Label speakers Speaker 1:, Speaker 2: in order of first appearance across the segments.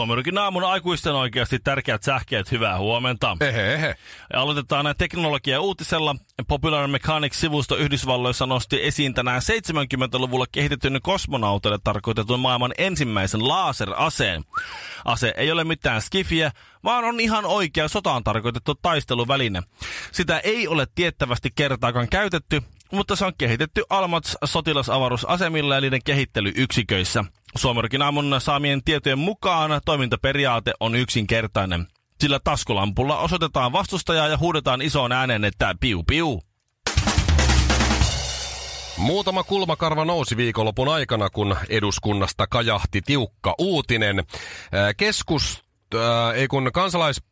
Speaker 1: Suomerokin aamun aikuisten oikeasti tärkeät sähkeet, hyvää huomenta.
Speaker 2: Ehe, ehe.
Speaker 1: Ja aloitetaan näin teknologia uutisella. Popular Mechanics-sivusto Yhdysvalloissa nosti esiin tänään 70-luvulla kehitetyn kosmonauteille tarkoitetun maailman ensimmäisen laseraseen. Ase ei ole mitään skifiä, vaan on ihan oikea sotaan tarkoitettu taisteluväline. Sitä ei ole tiettävästi kertaakaan käytetty, mutta se on kehitetty Almats sotilasavaruusasemilla ja niiden kehittelyyksiköissä. Suomerkin aamun saamien tietojen mukaan toimintaperiaate on yksinkertainen. Sillä taskulampulla osoitetaan vastustajaa ja huudetaan isoon ääneen, että piu piu.
Speaker 2: Muutama kulmakarva nousi viikonlopun aikana, kun eduskunnasta kajahti tiukka uutinen. Keskus, äh, ei kun kansalais...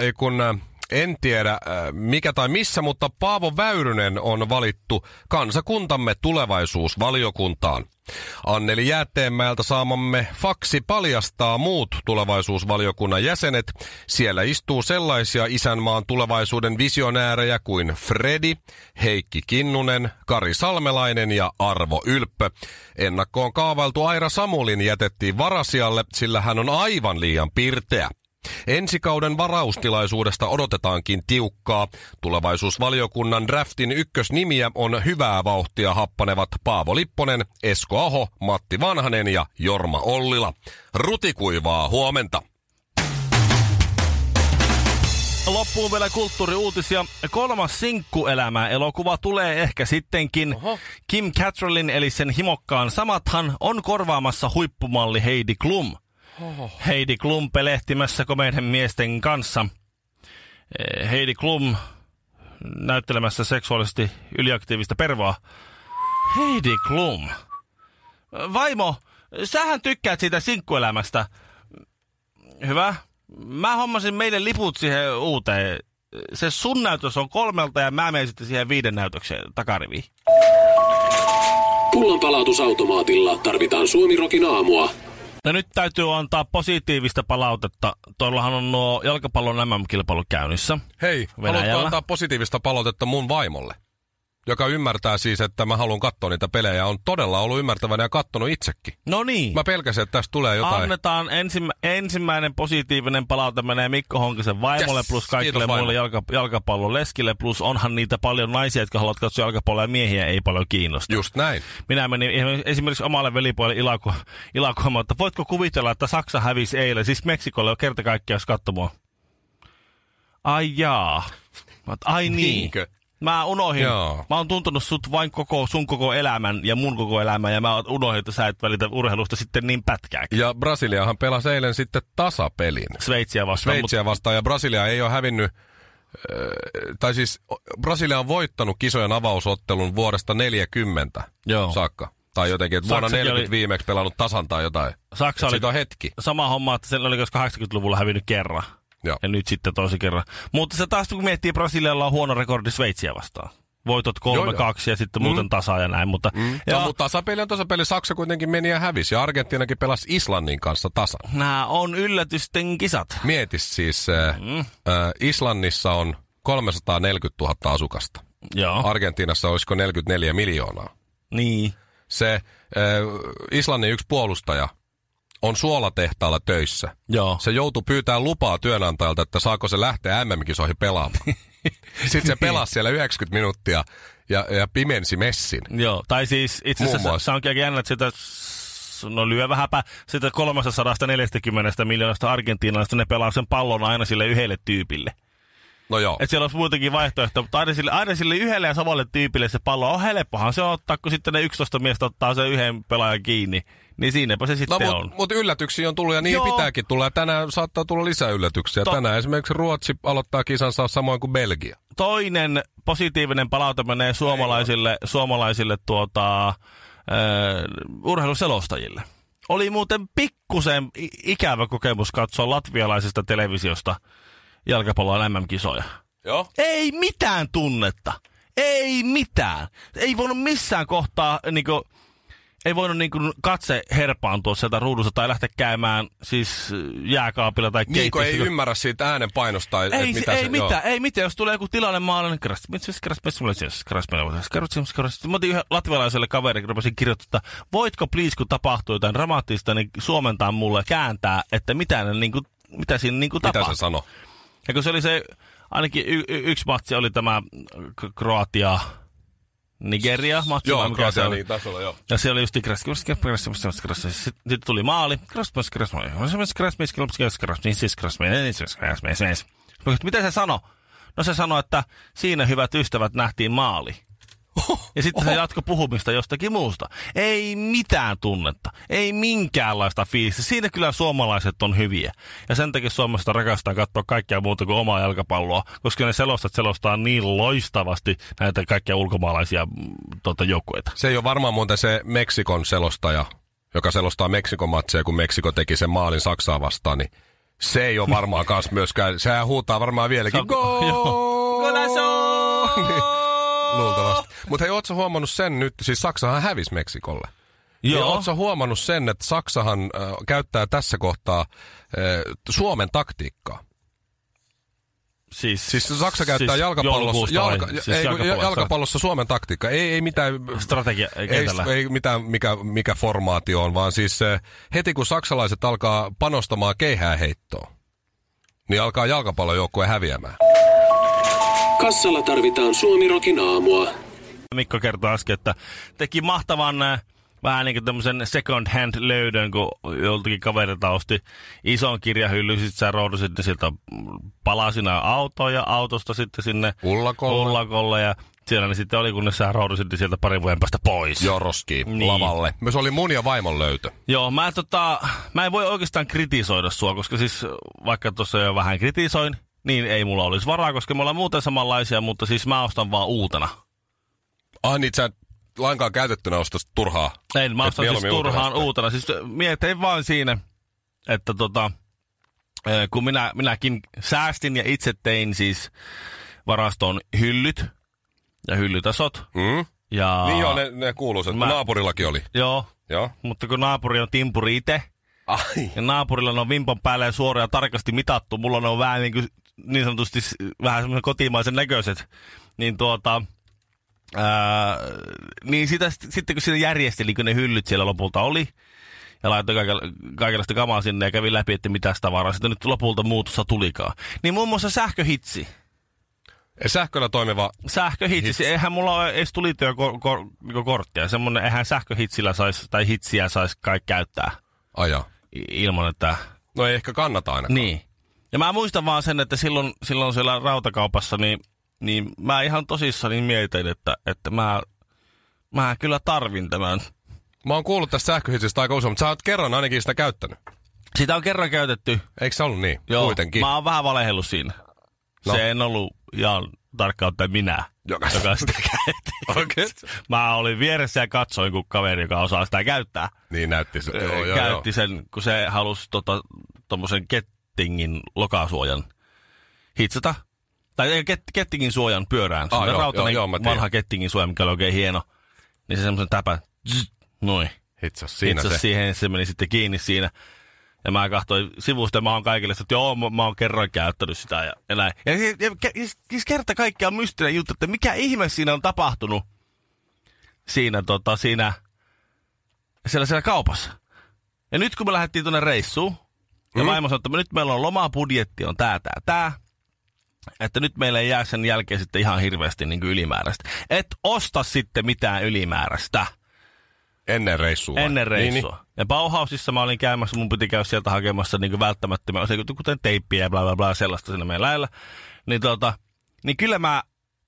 Speaker 2: Ei kun en tiedä äh, mikä tai missä, mutta Paavo Väyrynen on valittu kansakuntamme tulevaisuusvaliokuntaan. Anneli Jäätteenmäeltä saamamme faksi paljastaa muut tulevaisuusvaliokunnan jäsenet. Siellä istuu sellaisia isänmaan tulevaisuuden visionäärejä kuin Fredi, Heikki Kinnunen, Kari Salmelainen ja Arvo Ylppö. Ennakkoon kaavailtu Aira Samulin jätettiin varasialle, sillä hän on aivan liian pirteä. Ensikauden varaustilaisuudesta odotetaankin tiukkaa. Tulevaisuusvaliokunnan draftin ykkösnimiä on hyvää vauhtia happanevat Paavo Lipponen, Esko Aho, Matti Vanhanen ja Jorma Ollila. Rutikuivaa huomenta.
Speaker 1: Loppuun vielä kulttuuriuutisia. Kolmas sinkkuelämä elokuva tulee ehkä sittenkin.
Speaker 2: Oho.
Speaker 1: Kim Cattrallin eli sen himokkaan samathan on korvaamassa huippumalli Heidi Klum.
Speaker 2: Oho.
Speaker 1: Heidi Klum pelehtimässä komeiden miesten kanssa. Eh, Heidi Klum näyttelemässä seksuaalisesti yliaktiivista pervoa. Heidi Klum. Vaimo, sähän tykkäät siitä sinkkuelämästä. Hyvä. Mä hommasin meille liput siihen uuteen. Se sun näytös on kolmelta ja mä menen sitten siihen viiden näytökseen takariviin.
Speaker 3: Pullonpalautusautomaatilla tarvitaan Suomirokin aamua.
Speaker 1: Ja nyt täytyy antaa positiivista palautetta. Tuollahan on nuo jalkapallon MM-kilpailu käynnissä.
Speaker 2: Hei,
Speaker 1: Venäjällä.
Speaker 2: haluatko antaa positiivista palautetta mun vaimolle? Joka ymmärtää siis, että mä haluan katsoa niitä pelejä. On todella ollut ymmärtävänä ja kattonut itsekin.
Speaker 1: No niin.
Speaker 2: Mä pelkäsin, että tästä tulee jotain.
Speaker 1: Annetaan ensimmä, ensimmäinen positiivinen palaute menee Mikko Honkisen vaimolle
Speaker 2: Yes,
Speaker 1: plus kaikille
Speaker 2: kiitos
Speaker 1: muille jalka, jalkapallon leskille. Plus onhan niitä paljon naisia, jotka haluavat katsoa jalkapalloa ja miehiä ei paljon kiinnosta.
Speaker 2: Just näin.
Speaker 1: Minä menin esimerkiksi omalle velipuolelle ilako, ilakoimaan, että voitko kuvitella, että Saksa hävisi eilen, siis Meksikolle on kerta kaikkiaan, jos katsomaan. Ai jaa. Ai niin.
Speaker 2: Niinkö?
Speaker 1: Mä unohdin.
Speaker 2: Joo.
Speaker 1: Mä oon tuntenut sut vain koko, sun koko elämän ja mun koko elämän ja mä oon unohdin, että sä et välitä urheilusta sitten niin pätkääkin.
Speaker 2: Ja Brasiliahan pelasi eilen sitten tasapelin.
Speaker 1: Sveitsiä vastaan.
Speaker 2: Sveitsiä vastaan ja Brasilia ei ole hävinnyt, äh, tai siis Brasilia on voittanut kisojen avausottelun vuodesta 40
Speaker 1: Joo.
Speaker 2: saakka. Tai jotenkin, että vuonna
Speaker 1: Saksakin
Speaker 2: 40
Speaker 1: oli-
Speaker 2: viimeksi pelannut tasan tai jotain.
Speaker 1: Saksa
Speaker 2: Et
Speaker 1: oli
Speaker 2: on hetki.
Speaker 1: sama homma, että sen oli 80-luvulla hävinnyt kerran.
Speaker 2: Joo.
Speaker 1: Ja nyt sitten tosi kerran. Mutta se taas kun miettii, Brasilialla on huono rekordi Sveitsiä vastaan. Voitot 3-2 ja sitten muuten
Speaker 2: Mm.
Speaker 1: tasa ja näin. Mutta,
Speaker 2: Mm.
Speaker 1: ja,
Speaker 2: No, mutta tasapeli on tasapeli. Saksa kuitenkin meni ja hävisi. Ja Argentiinakin pelasi Islannin kanssa tasan.
Speaker 1: nämä on yllätysten kisat.
Speaker 2: Mieti siis, äh,
Speaker 1: Mm.
Speaker 2: äh, Islannissa on 340 000 asukasta.
Speaker 1: Joo,
Speaker 2: Argentiinassa olisiko 44 miljoonaa.
Speaker 1: niin.
Speaker 2: Se äh, Islannin yksi puolustaja on suolatehtaalla töissä.
Speaker 1: Joo.
Speaker 2: Se joutui pyytämään lupaa työnantajalta, että saako se lähteä MM-kisoihin pelaamaan. Sitten se pelasi siellä 90 minuuttia ja, ja pimensi messin.
Speaker 1: Joo, tai siis itse asiassa se onkin aika jännä, että sitä, no lyö vähäpä, sitä 340 miljoonasta argentiinalaista ne pelaa sen pallon aina sille yhdelle tyypille.
Speaker 2: No joo.
Speaker 1: Että siellä olisi muitakin vaihtoehtoja, mutta aina sille, aina sille yhdelle ja samalle tyypille se pallo on helppohan se ottaa, kun sitten ne 11 miestä ottaa sen yhden pelaajan kiinni. Niin siinäpä se
Speaker 2: No,
Speaker 1: sitten on.
Speaker 2: mutta mut yllätyksiä on tullut ja niin
Speaker 1: Joo.
Speaker 2: pitääkin tulla. Ja tänään saattaa tulla lisää yllätyksiä.
Speaker 1: To-
Speaker 2: Tänään esimerkiksi Ruotsi aloittaa kisansa samoin kuin Belgia.
Speaker 1: Toinen positiivinen palaute menee suomalaisille, suomalaisille tuota, äh, urheiluselostajille. Oli muuten pikkusen ikävä kokemus katsoa latvialaisesta televisiosta jalkapallon MM-kisoja.
Speaker 2: Joo.
Speaker 1: Ei mitään tunnetta. Ei mitään. Ei voinut missään kohtaa niinku, ei voinut niin kuin katse herpaantua sieltä ruudusta tai lähteä käymään siis jääkaapilla tai
Speaker 2: Niin, kun ei
Speaker 1: keittiössä.
Speaker 2: ymmärrä siitä äänen painosta, et
Speaker 1: Ei,
Speaker 2: mitä
Speaker 1: ei
Speaker 2: se,
Speaker 1: mitään, ei mitään. Jos tulee joku tilanne maalle, niin kras, kras, kras, kras, kras, kras, kras. Mä otin yhden latvialaiselle kaverille, kun rupesin kirjoittaa, että voitko please, kun tapahtuu jotain dramaattista, niin suomentaa mulle kääntää, että mitä, ne, niin kuin, mitä siinä niin kuin
Speaker 2: Mitä
Speaker 1: tapahtuu.
Speaker 2: se sanoo?
Speaker 1: Ja kun se oli se, ainakin y- y- yksi matsi oli tämä Kroatia, Nigeria matsi.
Speaker 2: Joo, Kroatia
Speaker 1: oli
Speaker 2: tasolla, joo.
Speaker 1: Ja siellä oli just Sitten tuli maali. Mitä se sanoi? No se sanoi, että siinä hyvät ystävät nähtiin maali. Ja sitten se jatko puhumista jostakin muusta. Ei mitään tunnetta. Ei minkäänlaista fiilistä. Siinä kyllä suomalaiset on hyviä. Ja sen takia Suomesta rakastaa katsoa kaikkea muuta kuin omaa jalkapalloa, koska ne selostat selostaa niin loistavasti näitä kaikkia ulkomaalaisia mm, tota, joukkueita.
Speaker 2: Se ei ole varmaan muuten se Meksikon selostaja, joka selostaa Meksikon matseja, kun Meksiko teki sen maalin Saksaa vastaan, niin se ei ole varmaan kans myöskään. Sehän huutaa varmaan vieläkin.
Speaker 1: Se on-
Speaker 2: Goal!
Speaker 1: Joo. Golazo!
Speaker 2: Niin, Luultavasti. Mutta hei, ootko huomannut sen nyt, siis Saksahan hävisi Meksikolle. Joo.
Speaker 1: Joo.
Speaker 2: Oletko huomannut sen, että Saksahan äh, käyttää tässä kohtaa äh, Suomen taktiikkaa?
Speaker 1: Siis,
Speaker 2: Siis Saksa käyttää
Speaker 1: siis
Speaker 2: jalkapallossa, jalka, siis ei, jalkapallossa. jalkapallossa Suomen taktiikka. Ei, ei mitään
Speaker 1: strategia
Speaker 2: ei,
Speaker 1: kentällä.
Speaker 2: ei mitään mikä, mikä formaatio on, vaan siis heti kun saksalaiset alkaa panostamaan keihää heittoon, niin alkaa jalkapallojoukkue häviämään.
Speaker 3: Kassalla tarvitaan Suomirokin aamua.
Speaker 1: Mikko kertoi äsken, että teki mahtavan äh, vähän niin kuin tämmöisen second hand löydön, kun joltakin kaverilta osti ison kirjahylly, sitten sä roudusit ne sieltä palasina autoon ja autosta sitten sinne
Speaker 2: Ullakolle.
Speaker 1: ullakolle ja siellä ne sitten oli, kun sä roudusit ne sieltä parin vuoden päästä pois. Niin.
Speaker 2: niin. lavalle. Myös oli mun ja vaimon löytö.
Speaker 1: Joo, mä, tota, mä en voi oikeastaan kritisoida sua, koska siis vaikka tuossa jo vähän kritisoin, niin ei mulla olisi varaa, koska me ollaan muuten samanlaisia, mutta siis mä ostan vaan uutena.
Speaker 2: Ah niin, sä lainkaan käytettynä ostas turhaa.
Speaker 1: En, mä ostan siis turhaan
Speaker 2: ulkomaista.
Speaker 1: uutena. Siis mietin vaan siinä, että tota, eh, kun minä, minäkin säästin ja itse tein siis varastoon hyllyt ja hyllytasot.
Speaker 2: Mm?
Speaker 1: Ja,
Speaker 2: Niin joo, ne, ne kuuluisat.
Speaker 1: Mä-.
Speaker 2: Naapurillakin oli.
Speaker 1: Joo,
Speaker 2: Joo.
Speaker 1: mutta kun naapuri on timpuri itse,
Speaker 2: Ai.
Speaker 1: ja naapurilla ne on vimpan päälle ja suoraan ja tarkasti mitattu. Mulla ne on vähän niin, kuin, niin sanotusti vähän semmoisen kotimaisen näköiset. Niin tuota, ää, niin sitä, sitten kun siinä järjesteli, kun ne hyllyt siellä lopulta oli, ja laittoi kaiken, kaikenlaista kamaa sinne ja kävi läpi, että mitä tavaraa sitten nyt lopulta muutossa tulikaan. Niin muun muassa sähköhitsi.
Speaker 2: Sähköllä toimiva.
Speaker 1: Sähköhitsi,
Speaker 2: Hitsi.
Speaker 1: eihän mulla ole edes tulityökorttia. Semmoinen, eihän sähköhitsillä sais, tai hitsiä saisi kai käyttää
Speaker 2: Aja.
Speaker 1: ilman, että
Speaker 2: No ei ehkä kannata ainakaan.
Speaker 1: Niin. Ja mä muistan vaan sen, että silloin, silloin siellä rautakaupassa, niin, niin mä ihan tosissani mietin, että, että mä, mä kyllä tarvin tämän.
Speaker 2: Mä oon kuullut tästä sähköhitsistä aika usein, mutta sä oot kerran ainakin sitä käyttänyt.
Speaker 1: Sitä on kerran käytetty.
Speaker 2: Eikö se ollut niin?
Speaker 1: Joo,
Speaker 2: Kuitenkin.
Speaker 1: mä oon vähän valehellut siinä. No. Se en ollut ihan tarkkaan ottaen minä,
Speaker 2: Joka-
Speaker 1: joka sitä käytti.
Speaker 2: Okei.
Speaker 1: Mä olin vieressä ja katsoin, kun kaveri, joka osaa sitä käyttää,
Speaker 2: Niin näytti se. Joo, joo, joo.
Speaker 1: käytti sen, kun se halusi tota, tommosen kettingin lokasuojan hitsata. Tai ket, kettingin suojan pyörään.
Speaker 2: Ah,
Speaker 1: Ah,
Speaker 2: joo,
Speaker 1: rautainen
Speaker 2: joo, joo,
Speaker 1: vanha kettingin suoja, mikä oli oikein hieno. Niin se semmoisen täpä, zzz, noin.
Speaker 2: Hitsas siinä
Speaker 1: Hitsasi
Speaker 2: se.
Speaker 1: siihen, se meni sitten kiinni siinä. Ja mä katsoin sivusta ja mä oon kaikille, että joo, mä, mä oon kerran käyttänyt sitä ja, ja näin. Ja, ja, ja, ja siis kerta kaikkiaan mystinen juttu, että mikä ihme siinä on tapahtunut siinä, tota, siinä, siellä, siellä kaupassa. Ja nyt kun me lähdettiin tuonne reissuun, ja
Speaker 2: Mm.
Speaker 1: vaimo sanoi, että nyt meillä on lomabudjetti, on tää, tää, tää. Että nyt meillä ei jää sen jälkeen sitten ihan hirveästi niin kuin ylimääräistä. Et osta sitten mitään ylimääräistä
Speaker 2: Ennen reissua.
Speaker 1: ennen
Speaker 2: Niin,
Speaker 1: reissua. Niin, Ja Bauhausissa mä olin käymässä, mun piti käydä sieltä hakemassa niin välttämättömiä asioita, kuten teippiä ja bla bla bla sellaista siinä meidän lähellä. Niin, tota, niin kyllä mä,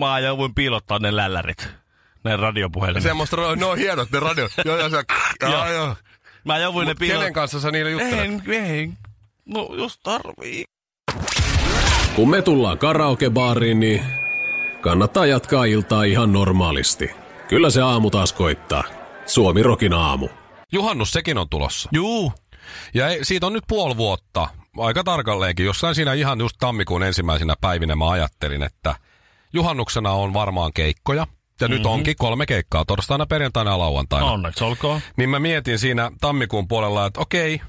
Speaker 1: mä jouduin piilottaa ne lällärit, ne
Speaker 2: niin.
Speaker 1: radiopuhelimet.
Speaker 2: Semmoista, ne on hienot ne radiot. joo, joo, se,
Speaker 1: Joo.
Speaker 2: joo.
Speaker 1: Mä jouduin ne
Speaker 2: Mut
Speaker 1: piilottaa.
Speaker 2: kenen kanssa sä niillä juttelet?
Speaker 1: En, en. No, jos tarvii.
Speaker 4: Kun me tullaan karaokebaariin, niin kannattaa jatkaa iltaa ihan normaalisti. Kyllä se aamu taas koittaa. Suomi Rokin aamu.
Speaker 2: Juhannus sekin on tulossa.
Speaker 1: Juu.
Speaker 2: Ja ei, siitä on nyt puoli vuotta, aika tarkalleenkin. Jossain siinä ihan just tammikuun ensimmäisenä päivinä mä ajattelin, että juhannuksena on varmaan keikkoja. Ja nyt onkin kolme keikkaa, torstaina, perjantaina ja lauantaina.
Speaker 1: Onneksi olkoon.
Speaker 2: Niin mä mietin siinä tammikuun puolella, että okei,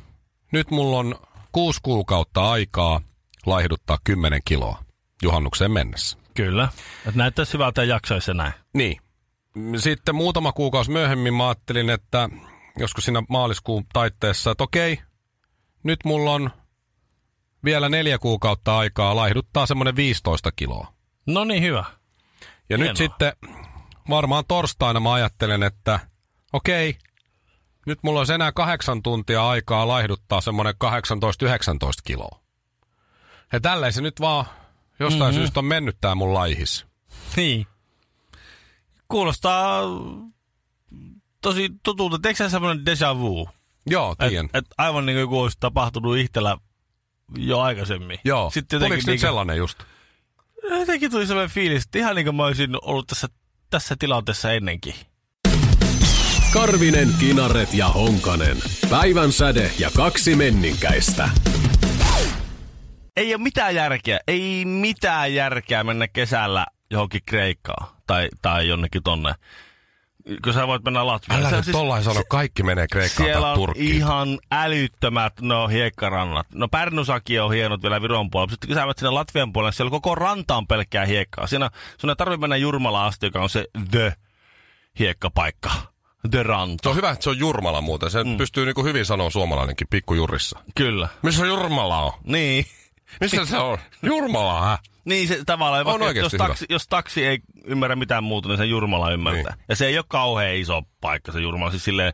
Speaker 2: nyt mulla on kuusi kuukautta aikaa laihduttaa 10 kiloa juhannukseen mennessä.
Speaker 1: Kyllä. Et näyttäisi hyvältä ja jaksaisi näin.
Speaker 2: Niin. Sitten muutama kuukausi myöhemmin mä ajattelin, että joskus siinä maaliskuun taitteessa, että okei, nyt mulla on vielä neljä kuukautta aikaa laihduttaa semmoinen 15 kiloa.
Speaker 1: No niin, hyvä.
Speaker 2: Ja
Speaker 1: Hienoa.
Speaker 2: nyt sitten varmaan torstaina mä ajattelen, että okei, nyt mulla olisi enää kahdeksan tuntia aikaa laihduttaa semmoinen 18-19 kiloa. Ja tälleen se nyt vaan jostain mm-hmm. syystä on mennyt tää mun laihis.
Speaker 1: Niin. Kuulostaa tosi tutulta. Teekö sä semmoinen déjà vu?
Speaker 2: Joo, tiedän.
Speaker 1: Et, et aivan niin kuin joku olisi tapahtunut itsellä jo aikaisemmin.
Speaker 2: Joo,
Speaker 1: Sitten
Speaker 2: Tuliko
Speaker 1: jotenkin,
Speaker 2: nyt sellainen just?
Speaker 1: niin, jotenkin tuli sellainen fiilis, että ihan niin kuin mä olisin ollut tässä, tässä tilanteessa ennenkin.
Speaker 4: Karvinen, Kinaret ja Honkanen. Päivän säde ja kaksi menninkäistä.
Speaker 1: Ei ole mitään järkeä, ei mitään järkeä mennä kesällä johonkin Kreikkaan tai, tai jonnekin tonne. Kun sä voit mennä Latviaan.
Speaker 2: Älä
Speaker 1: Se-
Speaker 2: nyt tollain sano, kaikki menee Kreikkaan
Speaker 1: Siellä
Speaker 2: tai
Speaker 1: on
Speaker 2: Turkkiin.
Speaker 1: ihan älyttömät no hiekkarannat. No Pärnusakin on hienot vielä Viron puolella. Sitten kun sä menet sinne Latvian puolelle, siellä koko ranta on pelkkää hiekkaa. Siinä sun ei tarvitse mennä Jurmala asti, joka on se the hiekkapaikka. The ranta.
Speaker 2: Se on hyvä, että se on Jurmala muuten. Se mm. pystyy niinku hyvin sanoa suomalainenkin pikkujurissa.
Speaker 1: Kyllä.
Speaker 2: Missä Jurmala on?
Speaker 1: Niin.
Speaker 2: Missä se on? Jurmala, hä?
Speaker 1: Niin se tavallaan,
Speaker 2: On
Speaker 1: vaikka, jos,
Speaker 2: hyvä.
Speaker 1: taksi, jos taksi ei ymmärrä mitään muuta, niin se Jurmala ymmärtää.
Speaker 2: Niin.
Speaker 1: Ja se ei ole kauhean iso paikka se Jurmala, siis silleen,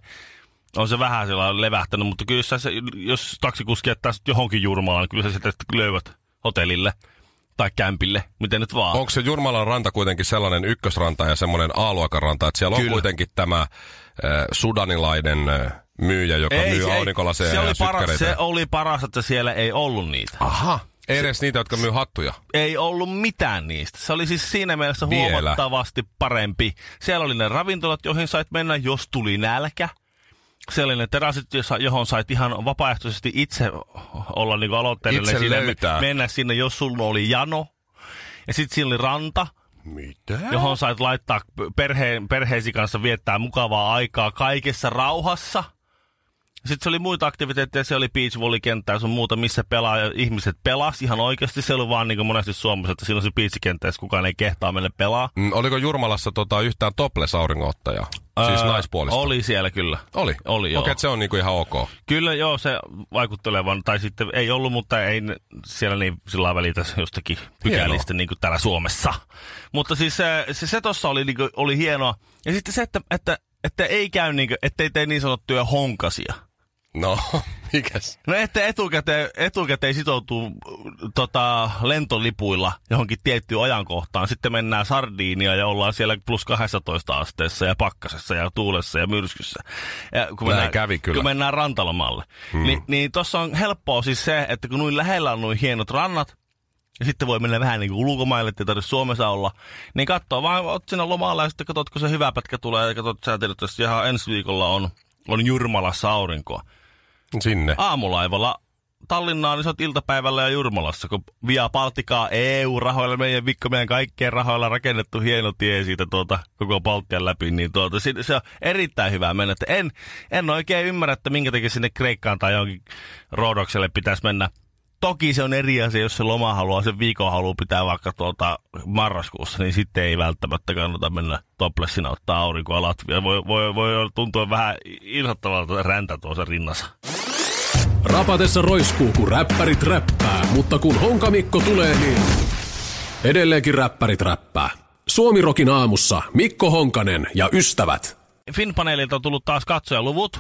Speaker 1: on se vähän sillä levähtänyt, mutta kyllä sä se, jos taksikuski jättää johonkin Jurmalaan, niin kyllä sä sitten löydät hotellille tai kämpille, miten nyt vaan.
Speaker 2: Onko se Jurmalan ranta kuitenkin sellainen ykkösranta ja semmoinen A-luokan ranta, että siellä on
Speaker 1: Kyllä.
Speaker 2: kuitenkin tämä sudanilainen myyjä, joka myy
Speaker 1: se,
Speaker 2: aurinkolaseja
Speaker 1: se
Speaker 2: ja
Speaker 1: oli, para,
Speaker 2: sykkäreitä.
Speaker 1: se oli paras, että siellä ei ollut niitä.
Speaker 2: Aha. Ei edes niitä, jotka myy hattuja.
Speaker 1: Ei ollut mitään niistä. Se oli siis siinä mielessä
Speaker 2: Vielä.
Speaker 1: huomattavasti parempi. Siellä oli ne ravintolat, joihin sait mennä, jos tuli nälkä. Siellä oli ne terassit, jossa- johon sait ihan vapaaehtoisesti itse olla niin aloitteellinen.
Speaker 2: Itse
Speaker 1: sinne,
Speaker 2: löytää.
Speaker 1: Mennä sinne, jos sulla oli jano. Ja sitten siinä oli ranta,
Speaker 2: Mitä?
Speaker 1: johon sait laittaa perheen, perheesi kanssa viettää mukavaa aikaa kaikessa rauhassa. Sitten se oli muita aktiviteetteja, se oli beach volley-kenttä ja sun muuta, missä pelaa ja ihmiset pelas ihan oikeasti. Se oli vaan niin kuin monesti Suomessa, että siinä on se beachkenttä, jos kukaan ei kehtaa mennä pelaa.
Speaker 2: Mm, oliko Jurmalassa tota, yhtään topless-auringonottajaa? Siis
Speaker 1: Öö,
Speaker 2: naispuolista?
Speaker 1: Oli siellä kyllä.
Speaker 2: Oli?
Speaker 1: Oli, joo.
Speaker 2: Okei, että se on niinku ihan ok.
Speaker 1: Kyllä joo, se vaikuttelevan, tai sitten ei ollut, mutta ei siellä niin sillä välitä jostakin pykälistä niin kuin täällä Suomessa. Mutta siis se, se, se tossa oli, niin kuin, oli hienoa. Ja sitten se, että, että, että ei käy niin kuin, ettei tee niin sanottuja honkasia.
Speaker 2: No, mikäs?
Speaker 1: No että etukäteen, etukäteen sitoutuu tota, lentolipuilla johonkin tiettyyn ajankohtaan. Sitten mennään sardiinia ja ollaan siellä plus 12 asteessa ja pakkasessa ja tuulessa ja myrskyssä. Ja kun
Speaker 2: Näin
Speaker 1: mennään,
Speaker 2: kävi kyllä.
Speaker 1: Kun mennään rantalomalle. Hmm. Ni, niin tuossa on helppoa siis se, että kun noin lähellä on noin hienot rannat, ja sitten voi mennä vähän niin kuin ulkomaille, ettei tarvitse Suomessa olla. Niin katsoo vaan, oot siinä lomalla ja sitten katsot, kun se hyvä pätkä tulee ja katsot, sä tiedät, että ihan ensi viikolla on, on Jurmalassa aurinkoa
Speaker 2: Sinne.
Speaker 1: aamulaivalla Tallinnaan, niin sä oot iltapäivällä ja Jurmalassa, kun Via Baltikaa EU-rahoilla, meidän Vikko, meidän kaikkien rahoilla rakennettu hieno tie siitä tuota, koko Baltian läpi, niin tuota, se, on erittäin hyvä mennä. En, en oikein ymmärrä, että minkä takia sinne Kreikkaan tai johonkin Roodokselle pitäisi mennä. Toki se on eri asia, jos se loma haluaa, sen viikon haluaa pitää vaikka tuota marraskuussa, niin sitten ei välttämättä kannata mennä toplessina ottaa aurinkoa Latvia. Voi, voi, voi tuntua vähän inhottavalta räntä tuossa rinnassa.
Speaker 4: Rapatessa roiskuu, kun räppärit räppää, mutta kun Honkamikko tulee, niin edelleenkin räppärit räppää. Suomirokin aamussa Mikko Honkanen ja ystävät.
Speaker 1: Finpaneelilta on tullut taas katsojaluvut.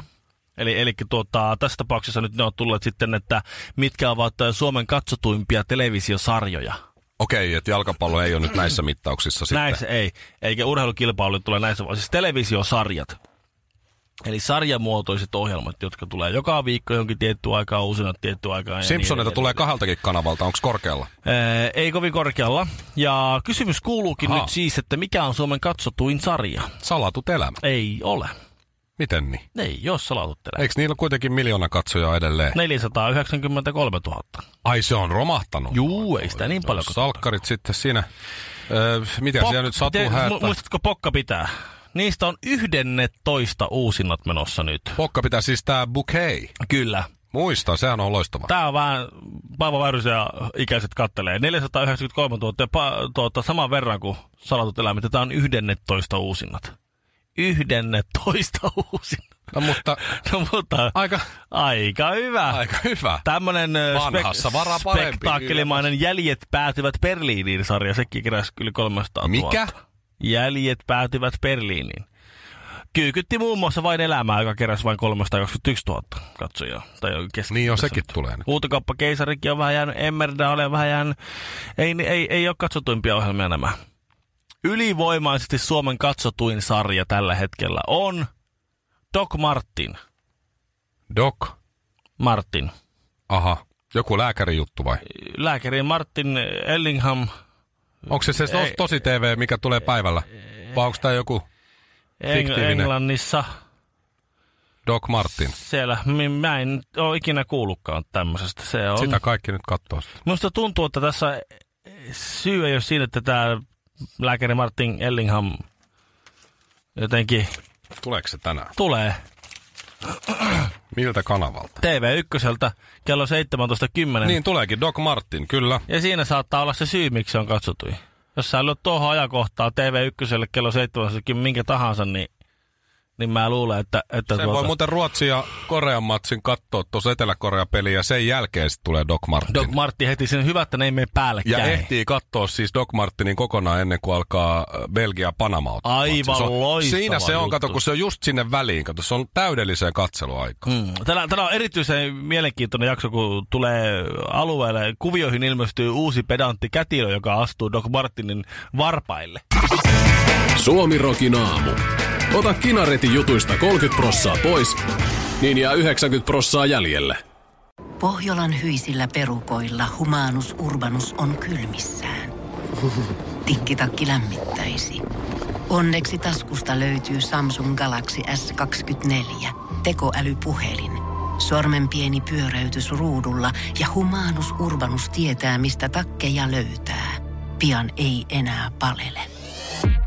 Speaker 1: Eli, eli tuota, tässä tapauksessa nyt ne on tulleet sitten, että mitkä ovat Suomen katsotuimpia televisiosarjoja.
Speaker 2: Okei, että jalkapallo ei ole nyt näissä mittauksissa sitten.
Speaker 1: Näissä ei, eikä urheilukilpailu tule näissä, vaan siis televisiosarjat. Eli sarjamuotoiset ohjelmat, jotka tulee joka viikko jonkin tietty aikaa, uusina tietty aikaa.
Speaker 2: Simpsoneita
Speaker 1: niin
Speaker 2: tulee kahdeltakin kanavalta, onko korkealla?
Speaker 1: Ee, ei kovin korkealla. Ja kysymys kuuluukin
Speaker 2: Aha.
Speaker 1: nyt siis, että mikä on Suomen katsotuin sarja?
Speaker 2: Salatut elämä.
Speaker 1: Ei ole.
Speaker 2: Miten niin?
Speaker 1: Ei, jos salaututtele.
Speaker 2: Eikö niillä kuitenkin miljoona katsojaa edelleen?
Speaker 1: 493 000.
Speaker 2: Ai se on romahtanut.
Speaker 1: Juu, ei sitä niin paljon.
Speaker 2: Salkkarit sitten siinä. Öö, mitä siellä nyt Satu
Speaker 1: mu- Muistatko Pokka pitää? Niistä on 11 uusinnat menossa nyt.
Speaker 2: Pokka pitää siis tää bouquet.
Speaker 1: Kyllä.
Speaker 2: Muista, sehän on loistava.
Speaker 1: Tää on vähän, Paavo Väyrysen ja ikäiset kattelee. 493 000, pa, tuota, saman verran kuin salatut eläimet. Tää on 11 uusinnat. 11 uusinnat.
Speaker 2: No mutta
Speaker 1: No mutta
Speaker 2: aika,
Speaker 1: aika hyvä.
Speaker 2: aika hyvä.
Speaker 1: Tämmönen
Speaker 2: vara parempi,
Speaker 1: spektaakkelimainen Jäljet päätyvät Berliiniin sarja, sekin keräsi kyllä 300 000.
Speaker 2: Mikä?
Speaker 1: Jäljet päätyvät Berliiniin. Kyykytti muun muassa vain elämää, joka keräsi vain 321 000 katsojaa. Tai
Speaker 2: Niin jo, sekin
Speaker 1: nyt.
Speaker 2: tulee.
Speaker 1: Huutokauppa Keisarikin on vähän jäänyt, Emmerda on vähän jäänyt. Ei, ei, ei ole katsotuimpia ohjelmia nämä. Ylivoimaisesti Suomen katsotuin sarja tällä hetkellä on Doc Martin.
Speaker 2: Doc.
Speaker 1: Martin.
Speaker 2: Aha. Joku lääkärijuttu vai?
Speaker 1: Lääkäri Martin Ellingham
Speaker 2: Onko se se
Speaker 1: Ei.
Speaker 2: tosi TV, mikä tulee päivällä? Vai onko tämä joku Fiktiivinen.
Speaker 1: Englannissa.
Speaker 2: Doc Martin?
Speaker 1: Siellä, mä en ole ikinä kuullutkaan tämmöisestä. Se on,
Speaker 2: Sitä kaikki nyt katsoo.
Speaker 1: Minusta tuntuu, että tässä syy ei ole siinä, että tämä lääkäri Martin Ellingham jotenkin
Speaker 2: Tuleeko se tänään?
Speaker 1: tulee
Speaker 2: Miltä kanavalta?
Speaker 1: TV1 kello 17.10.
Speaker 2: Niin tuleekin, Doc Martin, kyllä.
Speaker 1: Ja siinä saattaa olla se syy, miksi se on katsotui. Jos sä lyöt tuohon ajankohtaa TV1 kello 17.10 minkä tahansa, niin, niin mä luulen, että... että
Speaker 2: Sen voi muuten Ruotsin ja Korean matsin katsoa tuossa Etelä-Korea peliä ja sen jälkeen sitten tulee Doc Martin.
Speaker 1: Doc Martti heti sen hyvä, että ne ei mene
Speaker 2: ja
Speaker 1: päällekkäin.
Speaker 2: ehtii katsoa siis Doc Martinin kokonaan ennen kuin alkaa äh, Belgia-Panama.
Speaker 1: Aivan
Speaker 2: se on,
Speaker 1: loistava
Speaker 2: Siinä se on,
Speaker 1: juttu.
Speaker 2: kato, kun se on just sinne väliin. Kato, se on täydelliseen katseluaikaan.
Speaker 1: Mm. Tänään, tänään on erityisen mielenkiintoinen jakso, kun tulee alueelle. Kuvioihin ilmestyy uusi pedantti kätilö, joka astuu Doc Martinin varpaille.
Speaker 4: Suomi Rokin aamu. Ota kinaretin jutuista 30 prossaa pois, niin jää 90 prossaa jäljelle.
Speaker 5: Pohjolan hyisillä perukoilla humanus urbanus on kylmissään. Tikkitakki lämmittäisi. Onneksi taskusta löytyy Samsung Galaxy S24. Tekoälypuhelin. Sormen pieni pyöräytys ruudulla ja humanus urbanus tietää, mistä takkeja löytää. Pian ei enää palele.